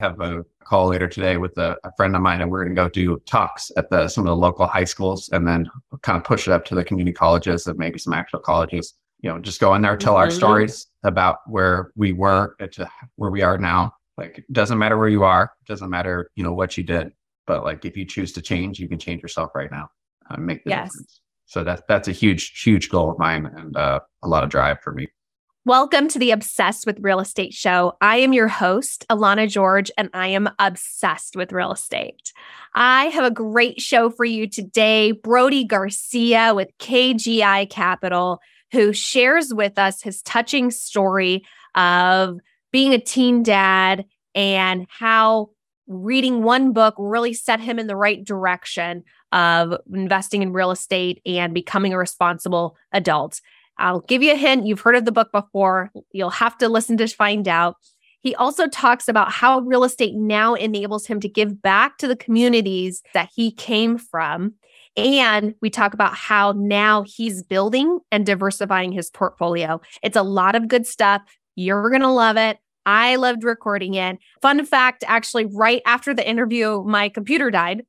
have a call later today with a, a friend of mine, and we're going to go do talks at the some of the local high schools, and then kind of push it up to the community colleges and maybe some actual colleges. You know, just go in there, tell mm-hmm. our stories about where we were to where we are now. Like, it doesn't matter where you are, doesn't matter you know what you did, but like if you choose to change, you can change yourself right now and make the yes. difference. So that's that's a huge, huge goal of mine and uh, a lot of drive for me. Welcome to the Obsessed with Real Estate show. I am your host, Alana George, and I am obsessed with real estate. I have a great show for you today. Brody Garcia with KGI Capital, who shares with us his touching story of being a teen dad and how reading one book really set him in the right direction of investing in real estate and becoming a responsible adult. I'll give you a hint. You've heard of the book before. You'll have to listen to find out. He also talks about how real estate now enables him to give back to the communities that he came from. And we talk about how now he's building and diversifying his portfolio. It's a lot of good stuff. You're going to love it. I loved recording it. Fun fact actually, right after the interview, my computer died.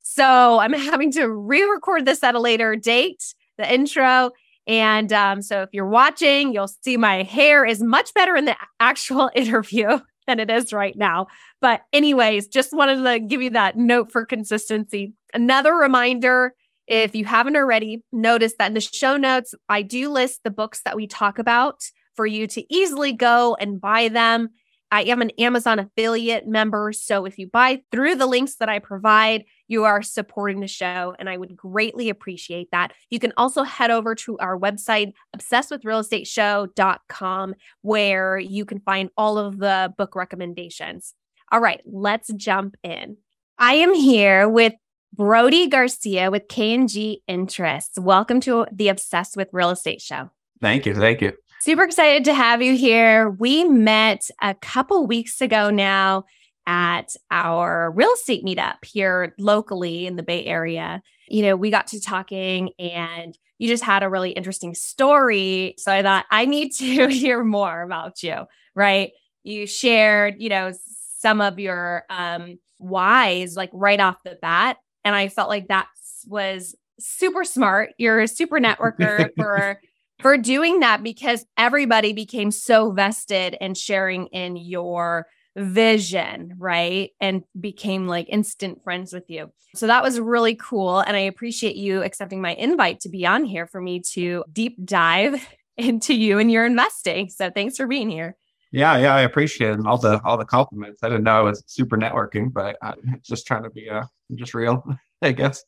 So I'm having to re record this at a later date, the intro. And um, so if you're watching, you'll see my hair is much better in the actual interview than it is right now. But, anyways, just wanted to give you that note for consistency. Another reminder if you haven't already, notice that in the show notes, I do list the books that we talk about for you to easily go and buy them. I am an Amazon affiliate member. So if you buy through the links that I provide, you are supporting the show, and I would greatly appreciate that. You can also head over to our website, obsessedwithrealestateshow.com, where you can find all of the book recommendations. All right, let's jump in. I am here with Brody Garcia with KNG Interests. Welcome to the Obsessed with Real Estate show. Thank you. Thank you. Super excited to have you here. We met a couple weeks ago now at our real estate meetup here locally in the Bay Area. You know, we got to talking and you just had a really interesting story. So I thought, I need to hear more about you, right? You shared, you know, some of your um, whys like right off the bat. And I felt like that was super smart. You're a super networker for for doing that because everybody became so vested in sharing in your vision, right? And became like instant friends with you. So that was really cool. And I appreciate you accepting my invite to be on here for me to deep dive into you and your investing. So thanks for being here. Yeah, yeah, I appreciate it. all the all the compliments. I didn't know I was super networking, but I'm just trying to be uh just real, I guess.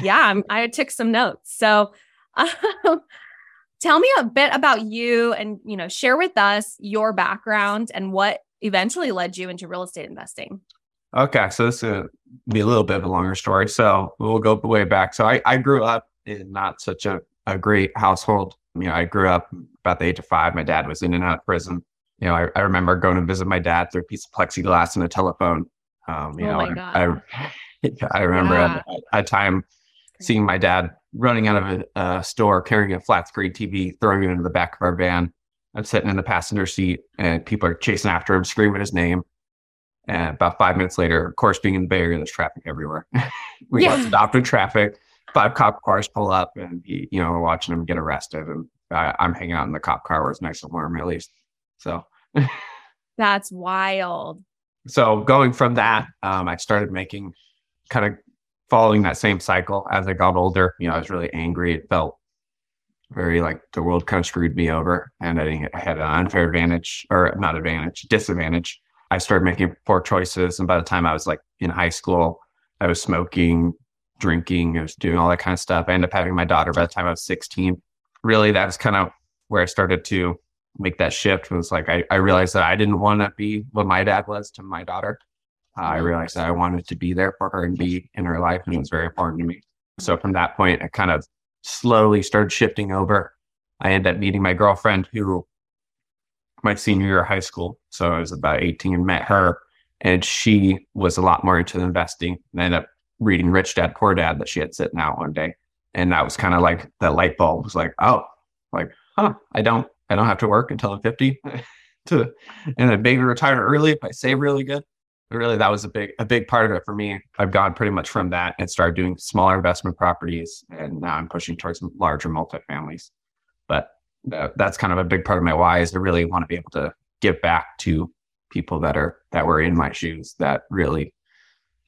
Yeah, I'm, i took some notes. So, um, tell me a bit about you, and you know, share with us your background and what eventually led you into real estate investing? Okay, so this will be a little bit of a longer story. So we'll go way back. So I, I grew up in not such a, a great household. You know, I grew up about the age of five. My dad was in and out of prison. You know, I, I remember going to visit my dad through a piece of plexiglass and a telephone. Um, you oh know, I, I, I remember yeah. a, a time seeing my dad running out of a, a, store carrying a flat screen TV, throwing it into the back of our van. I'm sitting in the passenger seat and people are chasing after him, screaming his name. And about five minutes later, of course, being in the Bay Area, there's traffic everywhere. we yeah. got stopped in traffic. Five cop cars pull up, and he, you know, we're watching him get arrested. And I, am hanging out in the cop car where it's nice and warm, at least. So that's wild. So going from that, um, I started making kind of following that same cycle as I got older. You know, I was really angry. It felt very like the world kind of screwed me over and I, had an unfair advantage or not advantage, disadvantage. I started making poor choices. And by the time I was like in high school, I was smoking, drinking, I was doing all that kind of stuff. I ended up having my daughter by the time I was 16. Really, that was kind of where I started to make that shift. It was like I, I realized that I didn't want to be what my dad was to my daughter. Uh, I realized that I wanted to be there for her and be in her life, and it was very important to me. So from that point, I kind of slowly started shifting over. I ended up meeting my girlfriend who my senior year of high school. So I was about 18 met her and she was a lot more into investing and I ended up reading Rich Dad Poor Dad that she had sitting out one day. And that was kind of like that light bulb was like, oh, like, huh, I don't, I don't have to work until I'm 50 to, and then maybe retire early if I save really good. Really that was a big a big part of it for me. I've gone pretty much from that and started doing smaller investment properties, and now I'm pushing towards larger multifamilies. But uh, that's kind of a big part of my why is to really want to be able to give back to people that are that were in my shoes that really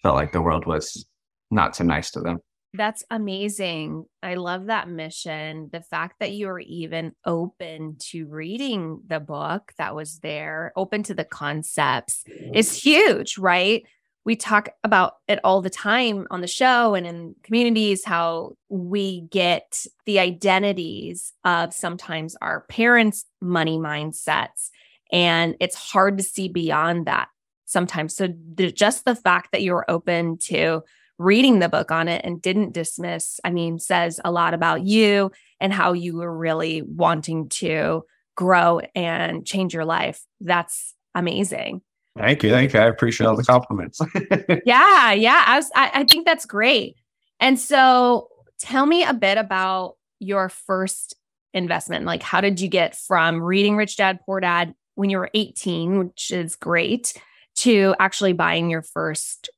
felt like the world was not so nice to them. That's amazing. I love that mission. The fact that you were even open to reading the book that was there, open to the concepts is huge, right? We talk about it all the time on the show and in communities how we get the identities of sometimes our parents' money mindsets. And it's hard to see beyond that sometimes. So, just the fact that you're open to reading the book on it and didn't dismiss, I mean, says a lot about you and how you were really wanting to grow and change your life. That's amazing. Thank you. Thank you. I appreciate all the compliments. yeah. Yeah. I, was, I, I think that's great. And so tell me a bit about your first investment. Like, how did you get from reading Rich Dad Poor Dad when you were 18, which is great, to actually buying your first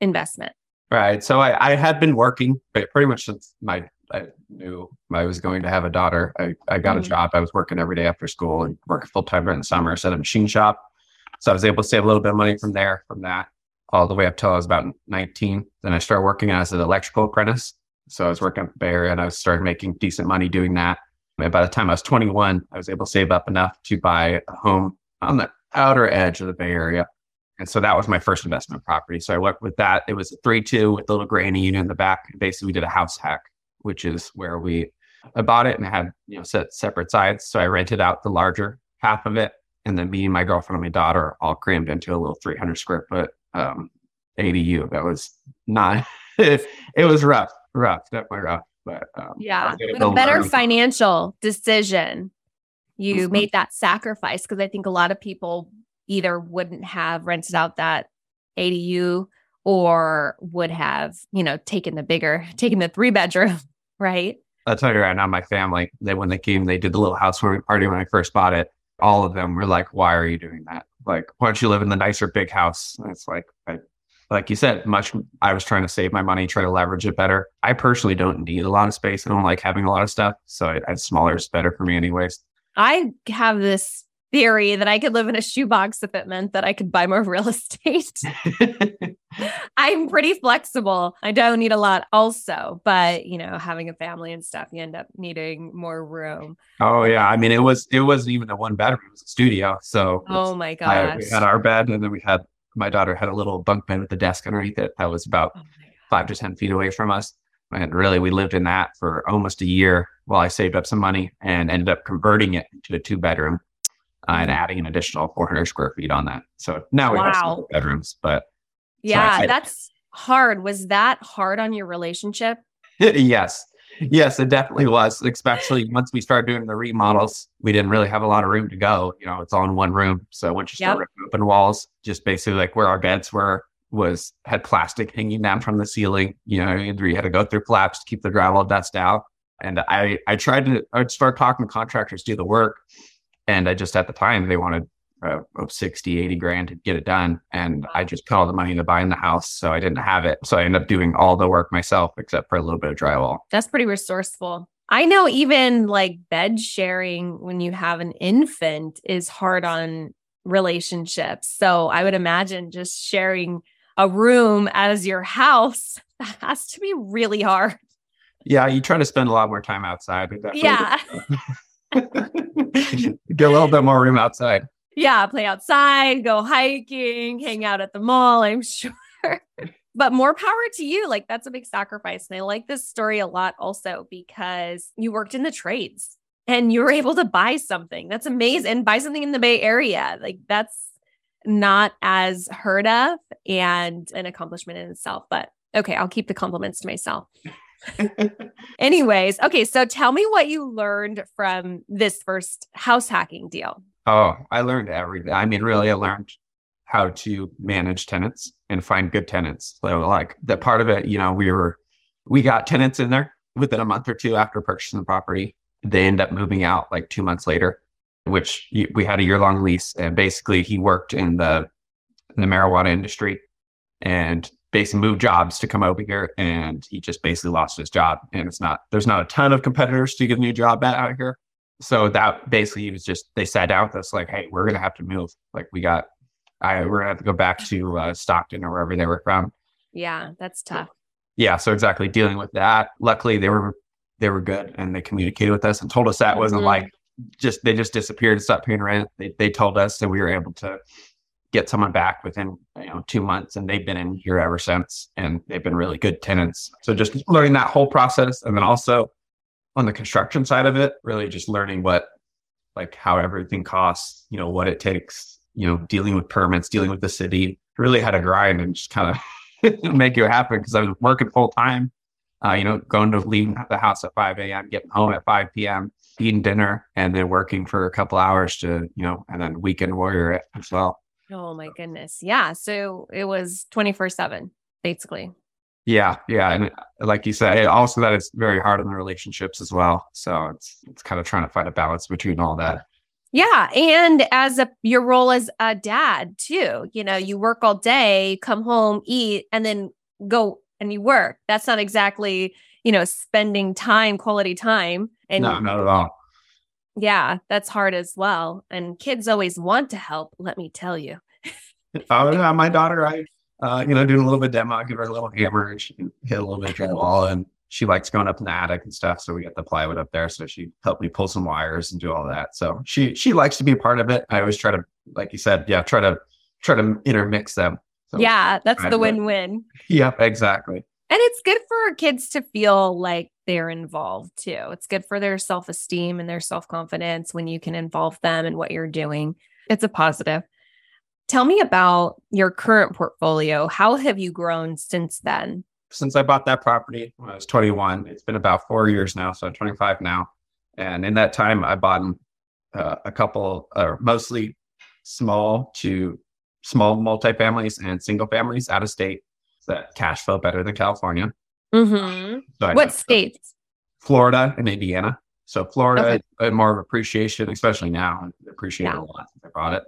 investment? Right. So I, I had been working pretty much since my I knew I was going to have a daughter. I, I got mm-hmm. a job. I was working every day after school and working full time during the summer. So at a machine shop. So I was able to save a little bit of money from there, from that, all the way up till I was about 19. Then I started working as an electrical apprentice. So I was working at the Bay Area and I started making decent money doing that. And by the time I was 21, I was able to save up enough to buy a home on the outer edge of the Bay Area and so that was my first investment property. So I worked with that. It was a 3 2 with a little granny unit in the back. Basically, we did a house hack, which is where we I bought it and had you know set separate sides. So I rented out the larger half of it. And then me and my girlfriend and my daughter all crammed into a little 300 square foot um, ADU. That was not, it, was rough, rough, definitely rough. But um, yeah, with a better learn. financial decision, you mm-hmm. made that sacrifice because I think a lot of people either wouldn't have rented out that ADU or would have, you know, taken the bigger, taken the three bedroom, right? I'll tell you right now, my family, they when they came, they did the little housewarming party when I first bought it. All of them were like, "Why are you doing that? Like, why don't you live in the nicer big house?" And it's like, I, like you said, much. I was trying to save my money, try to leverage it better. I personally don't need a lot of space. I don't like having a lot of stuff, so I, I smaller is better for me, anyways. I have this theory that I could live in a shoebox if it meant that I could buy more real estate. I'm pretty flexible. I don't need a lot also, but you know, having a family and stuff, you end up needing more room. Oh yeah. I mean, it was it wasn't even a one bedroom, it was a studio. So Oh my gosh. we had our bed and then we had my daughter had a little bunk bed with a desk underneath it that was about oh five to ten feet away from us. And really we lived in that for almost a year while I saved up some money and ended up converting it to a two bedroom uh, and mm-hmm. adding an additional 400 square feet on that. So now we wow. have bedrooms, but yeah, so I, that's hard. Was that hard on your relationship? yes. Yes, it definitely was. Especially once we started doing the remodels, we didn't really have a lot of room to go. You know, it's all in one room. So once you start yep. ripping open walls, just basically like where our beds were was had plastic hanging down from the ceiling. You know, you had to go through flaps to keep the drywall dust out. And I I tried to I'd start talking to contractors do the work, and I just at the time they wanted uh, 60, 80 grand to get it done. And I just put all the money into buying the house. So I didn't have it. So I ended up doing all the work myself except for a little bit of drywall. That's pretty resourceful. I know even like bed sharing when you have an infant is hard on relationships. So I would imagine just sharing a room as your house that has to be really hard. Yeah, you try to spend a lot more time outside. Yeah. Get a little bit more room outside. Yeah, play outside, go hiking, hang out at the mall, I'm sure. but more power to you. Like that's a big sacrifice. And I like this story a lot also because you worked in the trades and you were able to buy something. That's amazing. And buy something in the Bay Area. Like that's not as heard of and an accomplishment in itself. But okay, I'll keep the compliments to myself. Anyways, okay, so tell me what you learned from this first house hacking deal. Oh, I learned everything. I mean, really, I learned how to manage tenants and find good tenants. So, like that part of it, you know, we were we got tenants in there within a month or two after purchasing the property. They end up moving out like two months later, which we had a year long lease, and basically he worked in the in the marijuana industry and basically moved jobs to come over here and he just basically lost his job and it's not there's not a ton of competitors to get a new job out here. So that basically he was just they sat down with us like hey we're gonna have to move. Like we got i we're gonna have to go back to uh, stockton or wherever they were from. Yeah that's tough. yeah so exactly dealing with that. Luckily they were they were good and they communicated with us and told us that mm-hmm. wasn't like just they just disappeared and stopped paying rent. They, they told us and we were able to get someone back within you know two months and they've been in here ever since and they've been really good tenants. So just learning that whole process and then also on the construction side of it really just learning what like how everything costs you know what it takes you know dealing with permits dealing with the city. Really had to grind and just kind of make it happen because i was working full time uh, you know going to leaving the house at 5 a.m getting home at 5 p.m eating dinner and then working for a couple hours to you know and then weekend warrior it as well Oh my goodness. Yeah. So it was 24 7, basically. Yeah. Yeah. And uh, like you said, also that it's very hard on the relationships as well. So it's it's kind of trying to find a balance between all that. Yeah. And as a your role as a dad too, you know, you work all day, come home, eat, and then go and you work. That's not exactly, you know, spending time, quality time. And no, not at all. Yeah, that's hard as well. And kids always want to help, let me tell you. oh, yeah, my daughter, I, uh, you know, doing a little bit of demo, I give her a little hammer and she can hit a little bit of drywall and she likes going up in the attic and stuff. So we got the plywood up there. So she helped me pull some wires and do all that. So she, she likes to be a part of it. I always try to, like you said, yeah, try to, try to intermix them. So yeah, that's the win-win. Yep, exactly. And it's good for kids to feel like they're involved too. It's good for their self esteem and their self confidence when you can involve them in what you're doing. It's a positive. Tell me about your current portfolio. How have you grown since then? Since I bought that property when I was 21, it's been about four years now. So I'm 25 now. And in that time, I bought uh, a couple, uh, mostly small to small multifamilies and single families out of state that cash flow better than California. Mm-hmm. So what states? Florida and Indiana. So Florida, okay. more of appreciation, especially now. Appreciate yeah. a lot since I bought it.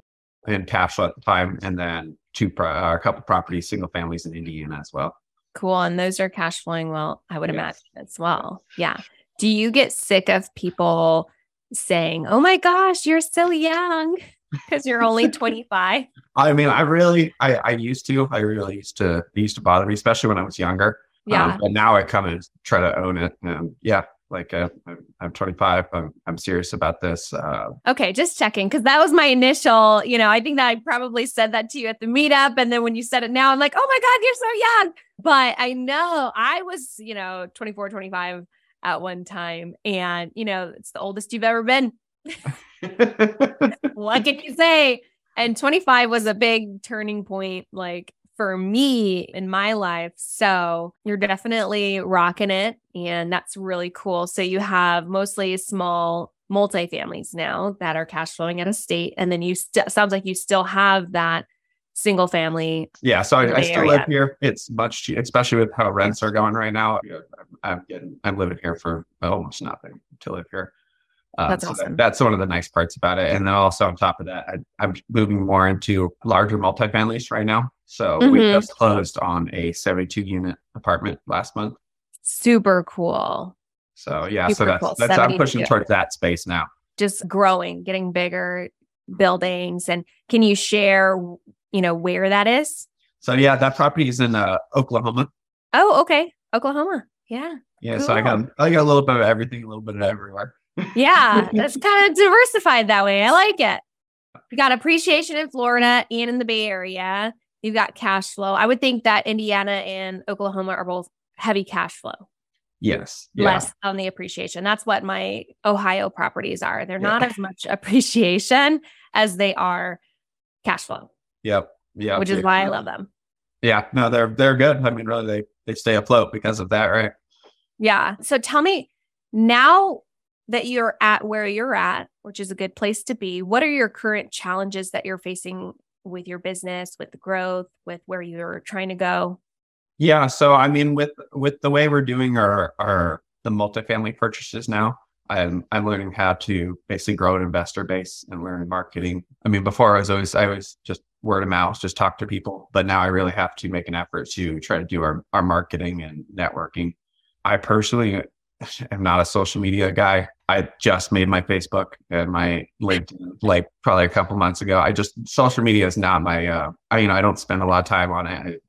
And cash flow at the time, and then two, uh, a couple properties, single families in Indiana as well. Cool. And those are cash flowing well, I would yes. imagine as well. Yeah. Do you get sick of people saying, "Oh my gosh, you're so young"? because you're only 25 i mean i really I, I used to i really used to used to bother me especially when i was younger yeah. um, but now i kind of try to own it and yeah like uh, i'm 25 I'm, I'm serious about this uh, okay just checking because that was my initial you know i think that i probably said that to you at the meetup and then when you said it now i'm like oh my god you're so young. But i know i was you know 24 25 at one time and you know it's the oldest you've ever been. What can you say? And 25 was a big turning point, like for me in my life. So you're definitely rocking it. And that's really cool. So you have mostly small multifamilies now that are cash flowing at a state. And then you st- sounds like you still have that single family. Yeah. So I, I still area. live here. It's much, cheap, especially with how rents are going right now. I'm getting, I'm living here for almost nothing to live here. Um, that's so awesome. That, that's one of the nice parts about it. And then also on top of that, I, am moving more into larger multifamilies right now. So mm-hmm. we just closed on a 72 unit apartment last month. Super cool. So yeah, Super so that's cool. that's I'm pushing towards that space now. Just growing, getting bigger buildings. And can you share, you know, where that is? So yeah, that property is in uh, Oklahoma. Oh, okay. Oklahoma. Yeah. Yeah. Cool. So I got I got a little bit of everything, a little bit of everywhere yeah, that's kind of diversified that way. I like it. You got appreciation in Florida and in the Bay Area. You've got cash flow. I would think that Indiana and Oklahoma are both heavy cash flow. Yes. Yeah. Less on the appreciation. That's what my Ohio properties are. They're not as much appreciation as they are cash flow. Yep. Yeah. Which is why I love them. Yeah. No, they're they're good. I mean, really they they stay afloat because of that, right? Yeah. So tell me now that you're at where you're at, which is a good place to be, what are your current challenges that you're facing with your business, with the growth, with where you're trying to go? Yeah, so I mean with with the way we're doing our our the multifamily purchases now, I'm I'm learning how to basically grow an investor base and learn marketing. I mean, before I was always I was just word of mouth, just talk to people. But now I really have to make an effort to try to do our, our marketing and networking. I personally am not a social media guy. I just made my Facebook and my LinkedIn like probably a couple months ago. I just social media is not my uh I you know I don't spend a lot of time on it.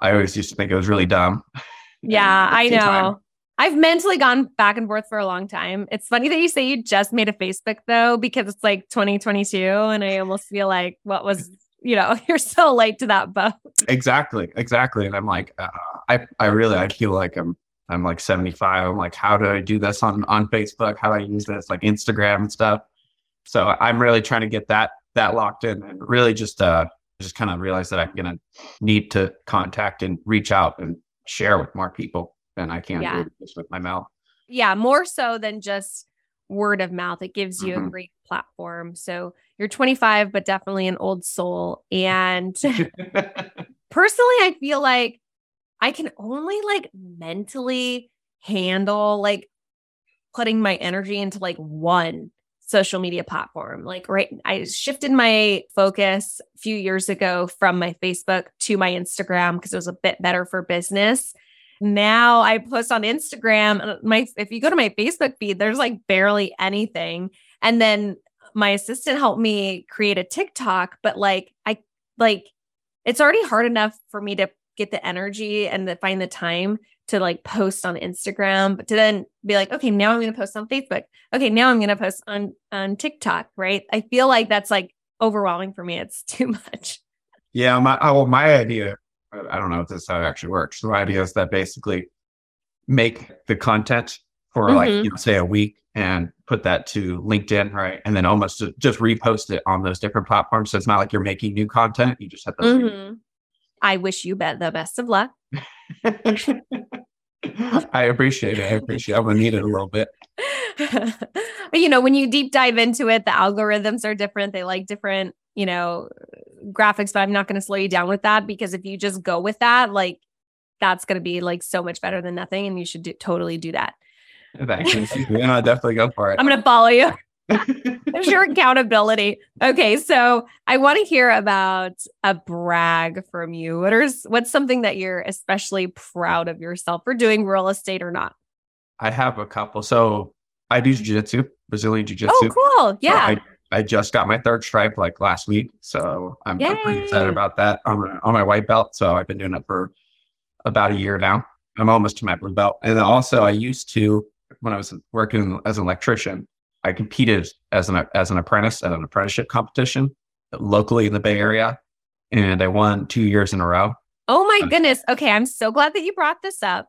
I, I always used to think it was really dumb. Yeah, I know. Time. I've mentally gone back and forth for a long time. It's funny that you say you just made a Facebook though, because it's like 2022 and I almost feel like what was you know you're so late to that boat exactly exactly and i'm like uh, i i really i feel like i'm I'm like 75. I'm like, how do I do this on on Facebook? How do I use this like Instagram and stuff? So I'm really trying to get that that locked in and really just uh just kind of realize that I'm gonna need to contact and reach out and share with more people than I can yeah. do just with my mouth. Yeah, more so than just word of mouth. It gives you mm-hmm. a great platform. So you're 25, but definitely an old soul. And personally, I feel like I can only like mentally handle like putting my energy into like one social media platform. Like, right, I shifted my focus a few years ago from my Facebook to my Instagram because it was a bit better for business. Now I post on Instagram. My if you go to my Facebook feed, there's like barely anything. And then my assistant helped me create a TikTok, but like I like it's already hard enough for me to get the energy and the, find the time to like post on Instagram, but to then be like, okay, now I'm going to post on Facebook. Okay, now I'm going to post on on TikTok. Right? I feel like that's like overwhelming for me. It's too much. Yeah, my oh, my idea. I don't know if this is how it actually works. The idea is that basically make the content for mm-hmm. like you know, say a week and put that to LinkedIn, right? And then almost just repost it on those different platforms. So it's not like you're making new content. You just have those mm-hmm. I wish you the best of luck. I appreciate it. I appreciate it. I'm gonna need it a little bit. you know, when you deep dive into it, the algorithms are different. They like different, you know, graphics, but I'm not gonna slow you down with that because if you just go with that, like that's gonna be like so much better than nothing. And you should do, totally do that. Thank you. yeah, definitely go for it. I'm gonna follow you. There's your accountability. Okay, so I want to hear about a brag from you. What is what's something that you're especially proud of yourself for doing real estate or not? I have a couple. So I do jiu-jitsu, Brazilian jiu-jitsu. Oh, cool. Yeah. So I, I just got my third stripe like last week. So I'm, I'm pretty excited about that on, on my white belt. So I've been doing it for about a year now. I'm almost to my blue belt. And then also I used to, when I was working as an electrician, I competed as an as an apprentice at an apprenticeship competition locally in the Bay Area, and I won two years in a row. Oh my goodness! Okay, I'm so glad that you brought this up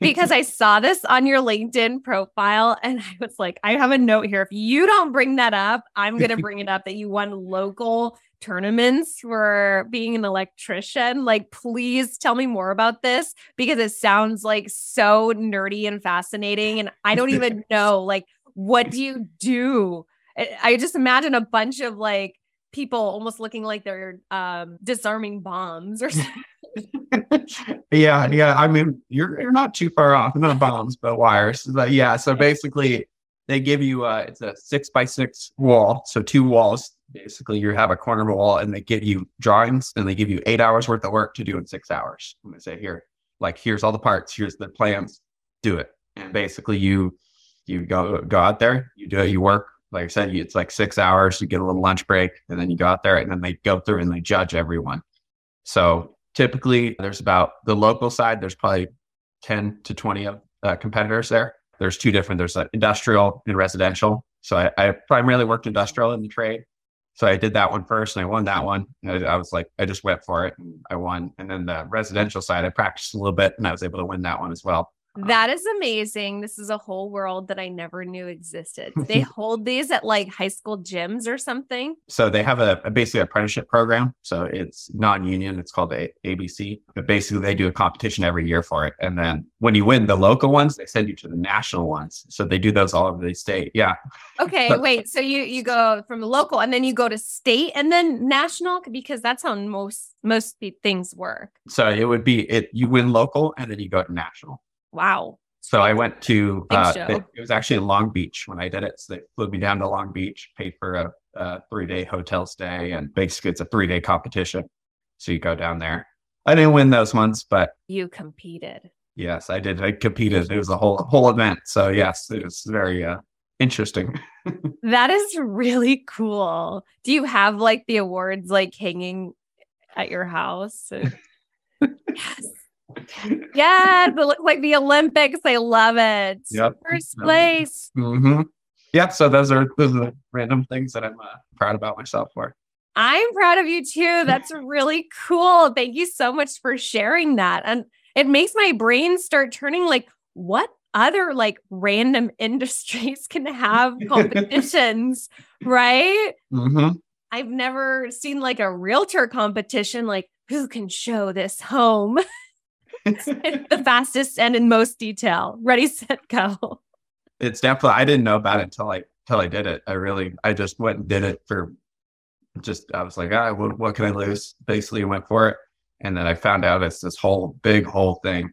because I saw this on your LinkedIn profile, and I was like, I have a note here. If you don't bring that up, I'm going to bring it up that you won local tournaments for being an electrician. Like, please tell me more about this because it sounds like so nerdy and fascinating, and I don't even know like what do you do? I just imagine a bunch of like people almost looking like they're um, disarming bombs or something. yeah, yeah. I mean, you're you're not too far off. Not bombs, but wires. But yeah, so basically, they give you uh, it's a six by six wall, so two walls. Basically, you have a corner wall, and they give you drawings, and they give you eight hours worth of work to do in six hours. And they say here, like here's all the parts, here's the plans, do it, and basically you you go go out there, you do it, you work. Like I said, it's like six hours. You get a little lunch break, and then you go out there, and then they go through and they judge everyone. So typically, there's about the local side. There's probably ten to twenty of uh, competitors there. There's two different. There's like industrial and residential. So I, I primarily worked industrial in the trade. So I did that one first and I won that one. I, I, was like, I just went for it and I won. And then the residential side, I practiced a little bit and I was able to win that one as well. That is amazing. This is a whole world that I never knew existed. They hold these at like high school gyms or something. So they have a, a basically apprenticeship program. So it's non-union. It's called the ABC. But basically, they do a competition every year for it. And then when you win the local ones, they send you to the national ones. So they do those all over the state. Yeah. Okay. but, wait. So you you go from the local and then you go to state and then national because that's how most most things work. So it would be it. You win local and then you go to national. Wow. So I went to, uh, it, it was actually in Long Beach when I did it. So they flew me down to Long Beach, paid for a, a three day hotel stay, and basically it's a three day competition. So you go down there. I didn't win those ones, but you competed. Yes, I did. I competed. It was a whole whole event. So yes, it was very uh, interesting. that is really cool. Do you have like the awards like hanging at your house? yes. Yeah, the, like the Olympics. I love it. Yep. First place. Mm-hmm. Yeah. So those are those are the random things that I'm uh, proud about myself for. I'm proud of you too. That's really cool. Thank you so much for sharing that. And it makes my brain start turning like, what other like random industries can have competitions, right? Mm-hmm. I've never seen like a realtor competition, like who can show this home the fastest and in most detail. Ready, set, go. It's definitely I didn't know about it until I until I did it. I really I just went and did it for just I was like, ah, what, what can I lose? Basically went for it. And then I found out it's this whole big whole thing.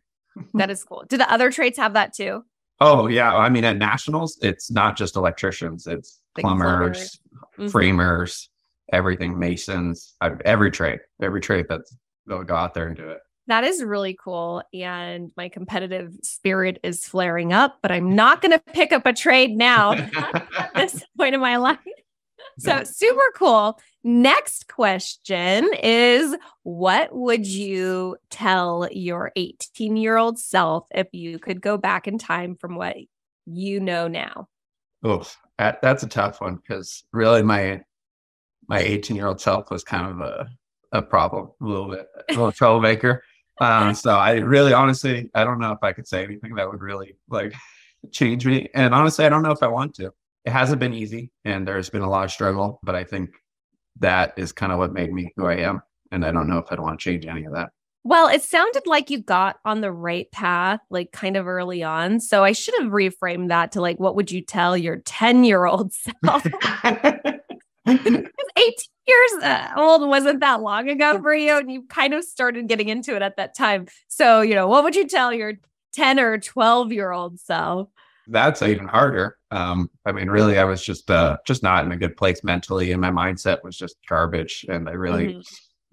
that is cool. Do the other trades have that too? Oh yeah. I mean at nationals, it's not just electricians, it's plumbers, mm-hmm. framers, everything, masons, every trade, every trade that's they'll go out there and do it. That is really cool. And my competitive spirit is flaring up, but I'm not going to pick up a trade now at this point in my life. So super cool. Next question is What would you tell your 18 year old self if you could go back in time from what you know now? Oh, that, that's a tough one because really my my 18 year old self was kind of a, a problem, a little bit, a little troublemaker. Um, so I really, honestly, I don't know if I could say anything that would really like change me. And honestly, I don't know if I want to. It hasn't been easy, and there's been a lot of struggle. But I think that is kind of what made me who I am. And I don't know if I'd want to change any of that. Well, it sounded like you got on the right path, like kind of early on. So I should have reframed that to like, what would you tell your 10 year old self? 18 years uh, old wasn't that long ago for you. And you kind of started getting into it at that time. So, you know, what would you tell your 10 or 12 year old self? That's even harder. Um, I mean, really, I was just uh, just not in a good place mentally, and my mindset was just garbage. And I really, mm-hmm.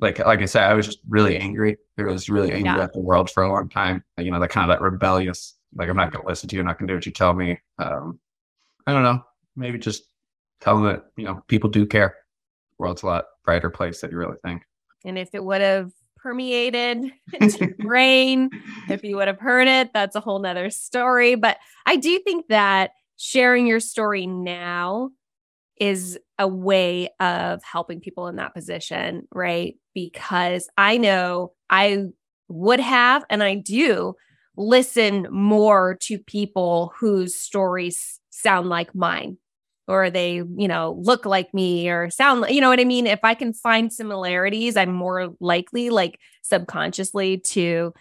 like, like I said, I was just really angry. I was really angry yeah. at the world for a long time. You know, that kind of that rebellious, like, I'm not going to listen to you. I'm not going to do what you tell me. Um, I don't know. Maybe just tell them that you know people do care. World's a lot brighter place than you really think. And if it would have permeated into your brain, if you would have heard it, that's a whole nother story. But I do think that sharing your story now is a way of helping people in that position, right? Because I know I would have and I do listen more to people whose stories sound like mine or they, you know, look like me or sound, like, you know what I mean? If I can find similarities, I'm more likely, like subconsciously, to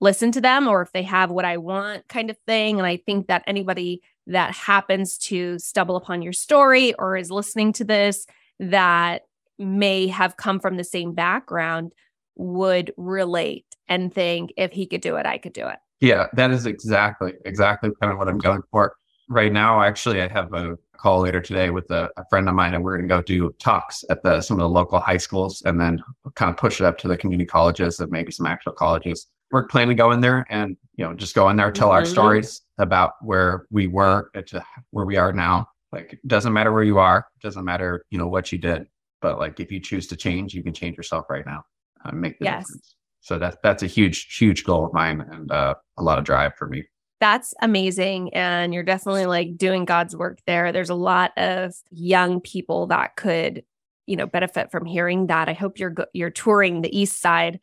listen to them or if they have what I want kind of thing. And I think that anybody that happens to stumble upon your story or is listening to this that may have come from the same background would relate and think if he could do it, I could do it. Yeah, that is exactly, exactly kind of what I'm going for. Right now, actually, I have a call later today with a, a friend of mine, and we're going to go do talks at the some of the local high schools, and then kind of push it up to the community colleges and maybe some actual colleges. We're planning to go in there and you know just go in there, tell mm-hmm. our stories about where we were to where we are now. Like, it doesn't matter where you are, doesn't matter you know what you did, but like if you choose to change, you can change yourself right now. Uh, make the yes. difference. So that's that's a huge huge goal of mine and uh, a lot of drive for me that's amazing. And you're definitely like doing God's work there. There's a lot of young people that could, you know, benefit from hearing that. I hope you're you're touring the East Side,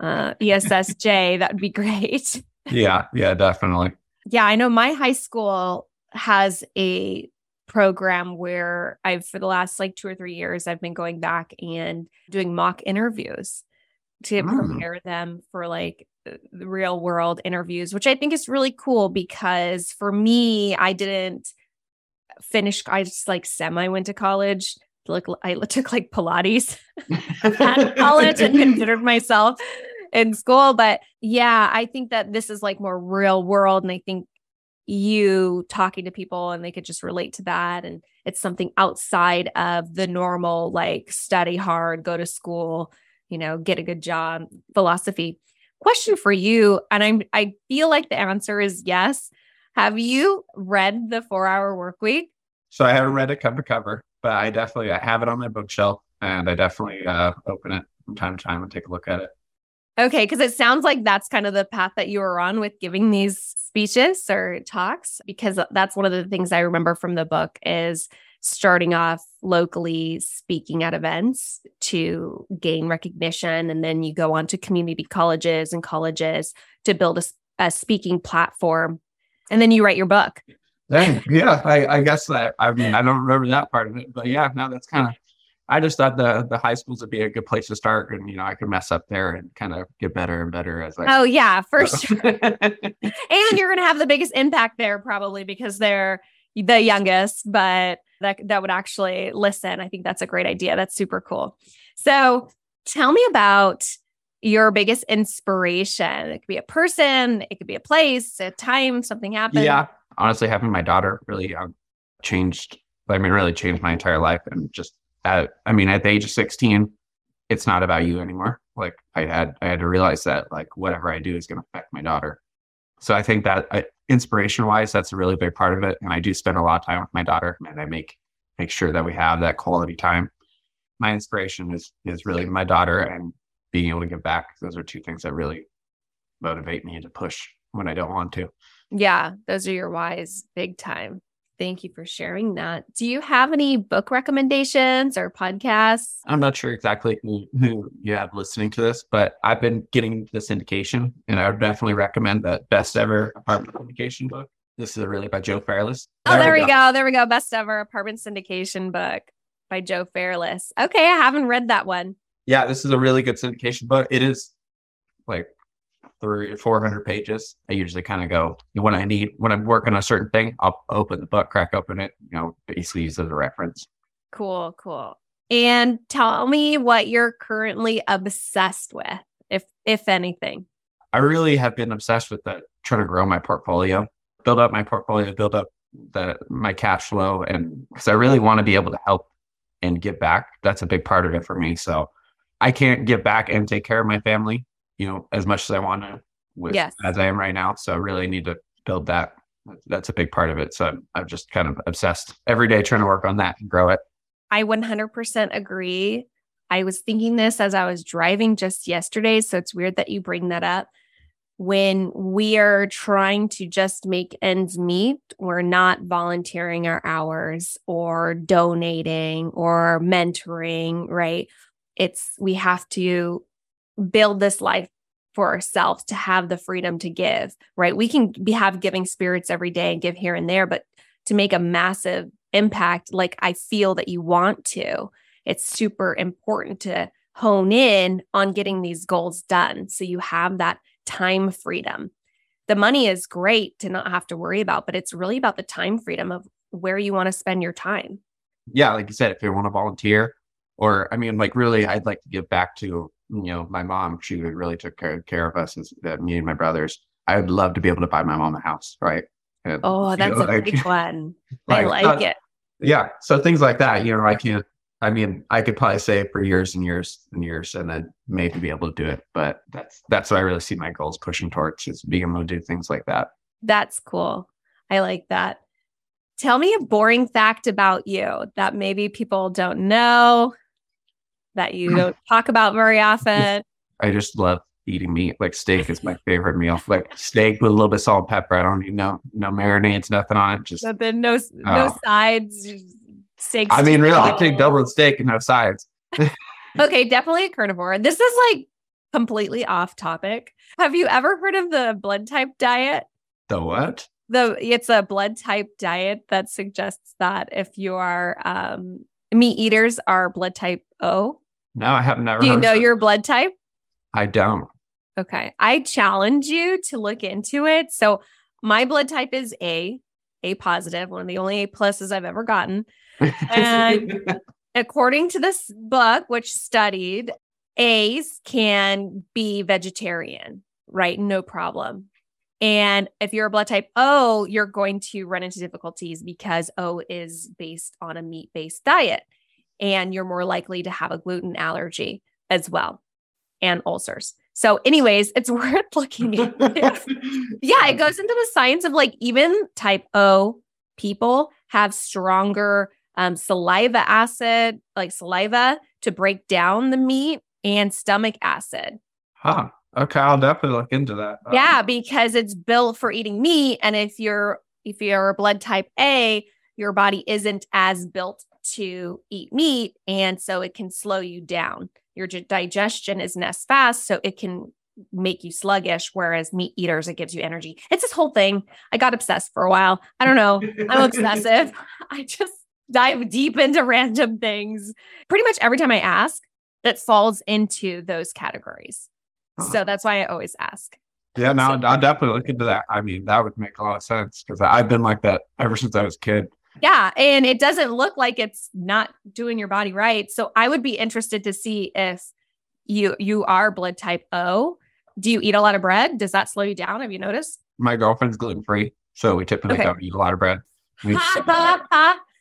uh, ESSJ. that would be great. yeah, yeah, definitely. Yeah, I know my high school has a program where I've for the last like two or three years I've been going back and doing mock interviews to mm. prepare them for like the real world interviews, which I think is really cool because for me, I didn't finish, I just like semi went to college. Like I took like Pilates at college and considered myself in school. But yeah, I think that this is like more real world. And I think you talking to people and they could just relate to that and it's something outside of the normal, like study hard, go to school, you know, get a good job philosophy. Question for you, and I'm I feel like the answer is yes. Have you read the Four Hour Work Week? So I haven't read it cover to cover, but I definitely I have it on my bookshelf, and I definitely uh, open it from time to time and take a look at it. Okay, because it sounds like that's kind of the path that you were on with giving these speeches or talks, because that's one of the things I remember from the book is starting off locally speaking at events to gain recognition. And then you go on to community colleges and colleges to build a, a speaking platform. And then you write your book. Dang, yeah, I, I guess that I mean I don't remember that part of it, but yeah, no, that's kind of I just thought the the high schools would be a good place to start, and you know I could mess up there and kind of get better and better as I. Oh yeah, for sure. and you're gonna have the biggest impact there probably because they're the youngest, but that that would actually listen. I think that's a great idea. That's super cool. So tell me about your biggest inspiration. It could be a person, it could be a place, a time, something happened. Yeah, honestly, having my daughter really uh, changed. I mean, really changed my entire life, and just at, I mean, at the age of 16, it's not about you anymore. Like I had, I had to realize that like whatever I do is going to affect my daughter. So I think that uh, inspiration wise, that's a really big part of it. And I do spend a lot of time with my daughter and I make, make sure that we have that quality time. My inspiration is, is really my daughter and being able to give back. Those are two things that really motivate me to push when I don't want to. Yeah. Those are your whys big time. Thank you for sharing that. Do you have any book recommendations or podcasts? I'm not sure exactly who, who you have listening to this, but I've been getting this syndication, and I would definitely recommend that best ever apartment syndication book. This is really by Joe Fairless. Oh, there, there we go. go. There we go. Best ever apartment syndication book by Joe Fairless. Okay, I haven't read that one. Yeah, this is a really good syndication book. It is like three, 400 pages. I usually kind of go when I need, when I'm working on a certain thing, I'll open the book, crack open it, you know, basically use it as a reference. Cool, cool. And tell me what you're currently obsessed with, if if anything. I really have been obsessed with that, trying to grow my portfolio, build up my portfolio, build up the my cash flow, and because I really want to be able to help and give back. That's a big part of it for me. So I can't give back and take care of my family you know, as much as I want to with yes. as I am right now. So I really need to build that. That's a big part of it. So I'm, I'm just kind of obsessed every day trying to work on that and grow it. I 100% agree. I was thinking this as I was driving just yesterday. So it's weird that you bring that up. When we are trying to just make ends meet, we're not volunteering our hours or donating or mentoring, right? It's we have to build this life for ourselves to have the freedom to give, right? We can be have giving spirits every day and give here and there, but to make a massive impact like I feel that you want to, it's super important to hone in on getting these goals done so you have that time freedom. The money is great to not have to worry about, but it's really about the time freedom of where you want to spend your time. Yeah, like you said, if you want to volunteer, or I mean, like really, I'd like to give back to you know, my mom, she really took care, care of us, and uh, me and my brothers. I would love to be able to buy my mom a house, right? And, oh, that's know, a like, big one. like, I like it. Yeah. So things like that, you know, I can't, I mean, I could probably say for years and years and years and then maybe be able to do it. But that's, that's what I really see my goals pushing towards is being able to do things like that. That's cool. I like that. Tell me a boring fact about you that maybe people don't know that you don't talk about very often? I just love eating meat. Like steak is my favorite meal. Like steak with a little bit of salt and pepper. I don't need no no marinades, nothing on it. Just nothing, no no oh. sides. Steak. I mean, really, I take double steak and no sides. okay, definitely a carnivore. This is like completely off topic. Have you ever heard of the blood type diet? The what? The it's a blood type diet that suggests that if you are um meat eaters are blood type O no, I have never. Do you know your blood type? I don't. Okay. I challenge you to look into it. So my blood type is A, A positive, one of the only A pluses I've ever gotten. And according to this book, which studied A's can be vegetarian, right? No problem. And if you're a blood type O, you're going to run into difficulties because O is based on a meat based diet. And you're more likely to have a gluten allergy as well and ulcers. So, anyways, it's worth looking at. yeah, it goes into the science of like even type O people have stronger um, saliva acid, like saliva to break down the meat and stomach acid. Huh. Okay, I'll definitely look into that. Yeah, um, because it's built for eating meat, and if you're if you're a blood type A, your body isn't as built to eat meat, and so it can slow you down. Your digestion isn't as fast, so it can make you sluggish. Whereas meat eaters, it gives you energy. It's this whole thing. I got obsessed for a while. I don't know. I'm obsessive. I just dive deep into random things. Pretty much every time I ask, it falls into those categories. Huh. So that's why I always ask. Yeah, no, so, I'll definitely look into that. I mean, that would make a lot of sense because I've been like that ever since I was a kid. Yeah. And it doesn't look like it's not doing your body right. So I would be interested to see if you you are blood type O. Do you eat a lot of bread? Does that slow you down? Have you noticed? My girlfriend's gluten free. So we typically okay. don't eat a lot of bread.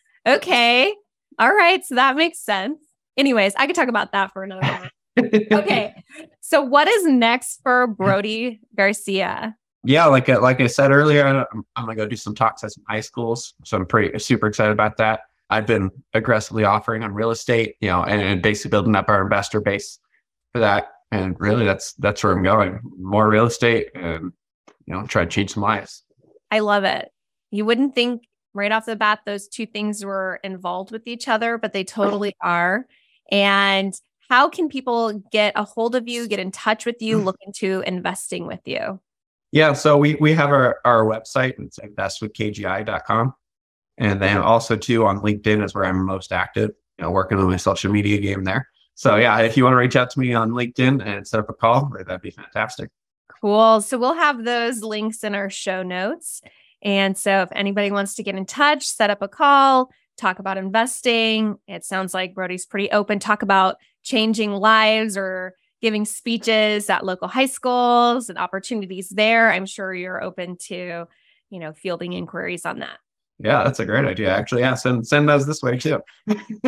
okay. All right. So that makes sense. Anyways, I could talk about that for another okay. So what is next for Brody Garcia? Yeah, like uh, like I said earlier, I'm, I'm gonna go do some talks at some high schools. So I'm pretty super excited about that. I've been aggressively offering on real estate, you know, and, and basically building up our investor base for that. And really, that's that's where I'm going. More real estate, and you know, try to change some lives. I love it. You wouldn't think right off the bat those two things were involved with each other, but they totally are. And how can people get a hold of you, get in touch with you, look into investing with you? Yeah, so we we have our, our website, it's investwithkgi.com. And then also too on LinkedIn is where I'm most active, you know, working on my social media game there. So yeah, if you want to reach out to me on LinkedIn and set up a call, that'd be fantastic. Cool. So we'll have those links in our show notes. And so if anybody wants to get in touch, set up a call, talk about investing. It sounds like Brody's pretty open. Talk about changing lives or giving speeches at local high schools and opportunities there. I'm sure you're open to, you know, fielding inquiries on that. Yeah, that's a great idea. Actually, yeah, send send those this way too.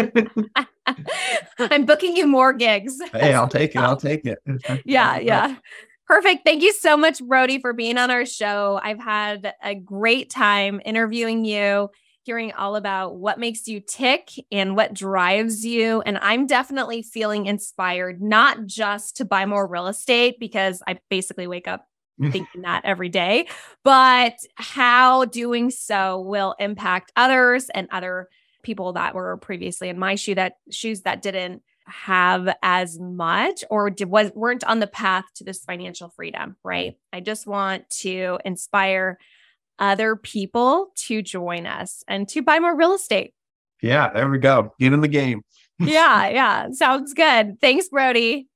I'm booking you more gigs. Hey, I'll take it. I'll take it. yeah, yeah. Perfect. Thank you so much, Brody, for being on our show. I've had a great time interviewing you hearing all about what makes you tick and what drives you. And I'm definitely feeling inspired, not just to buy more real estate, because I basically wake up thinking that every day, but how doing so will impact others and other people that were previously in my shoe that shoes that didn't have as much or did, was weren't on the path to this financial freedom, right? I just want to inspire other people to join us and to buy more real estate. Yeah, there we go. Get in the game. yeah, yeah. Sounds good. Thanks, Brody.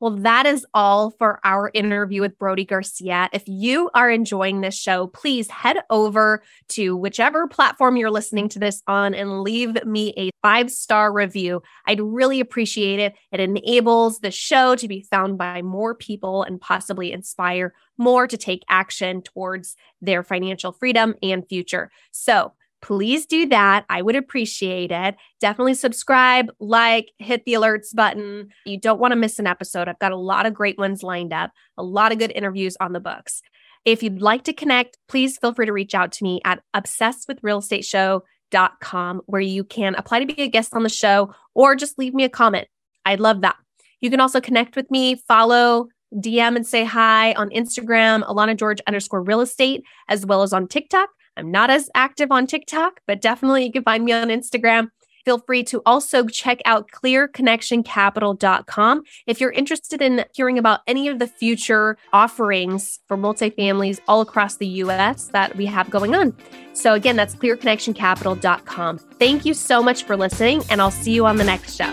Well, that is all for our interview with Brody Garcia. If you are enjoying this show, please head over to whichever platform you're listening to this on and leave me a five star review. I'd really appreciate it. It enables the show to be found by more people and possibly inspire more to take action towards their financial freedom and future. So, please do that. I would appreciate it. Definitely subscribe, like, hit the alerts button. You don't want to miss an episode. I've got a lot of great ones lined up, a lot of good interviews on the books. If you'd like to connect, please feel free to reach out to me at obsessedwithrealestateshow.com where you can apply to be a guest on the show or just leave me a comment. I'd love that. You can also connect with me, follow, DM and say hi on Instagram, Alana George underscore real estate, as well as on TikTok. I'm not as active on TikTok, but definitely you can find me on Instagram. Feel free to also check out clearconnectioncapital.com if you're interested in hearing about any of the future offerings for multifamilies all across the US that we have going on. So, again, that's clearconnectioncapital.com. Thank you so much for listening, and I'll see you on the next show.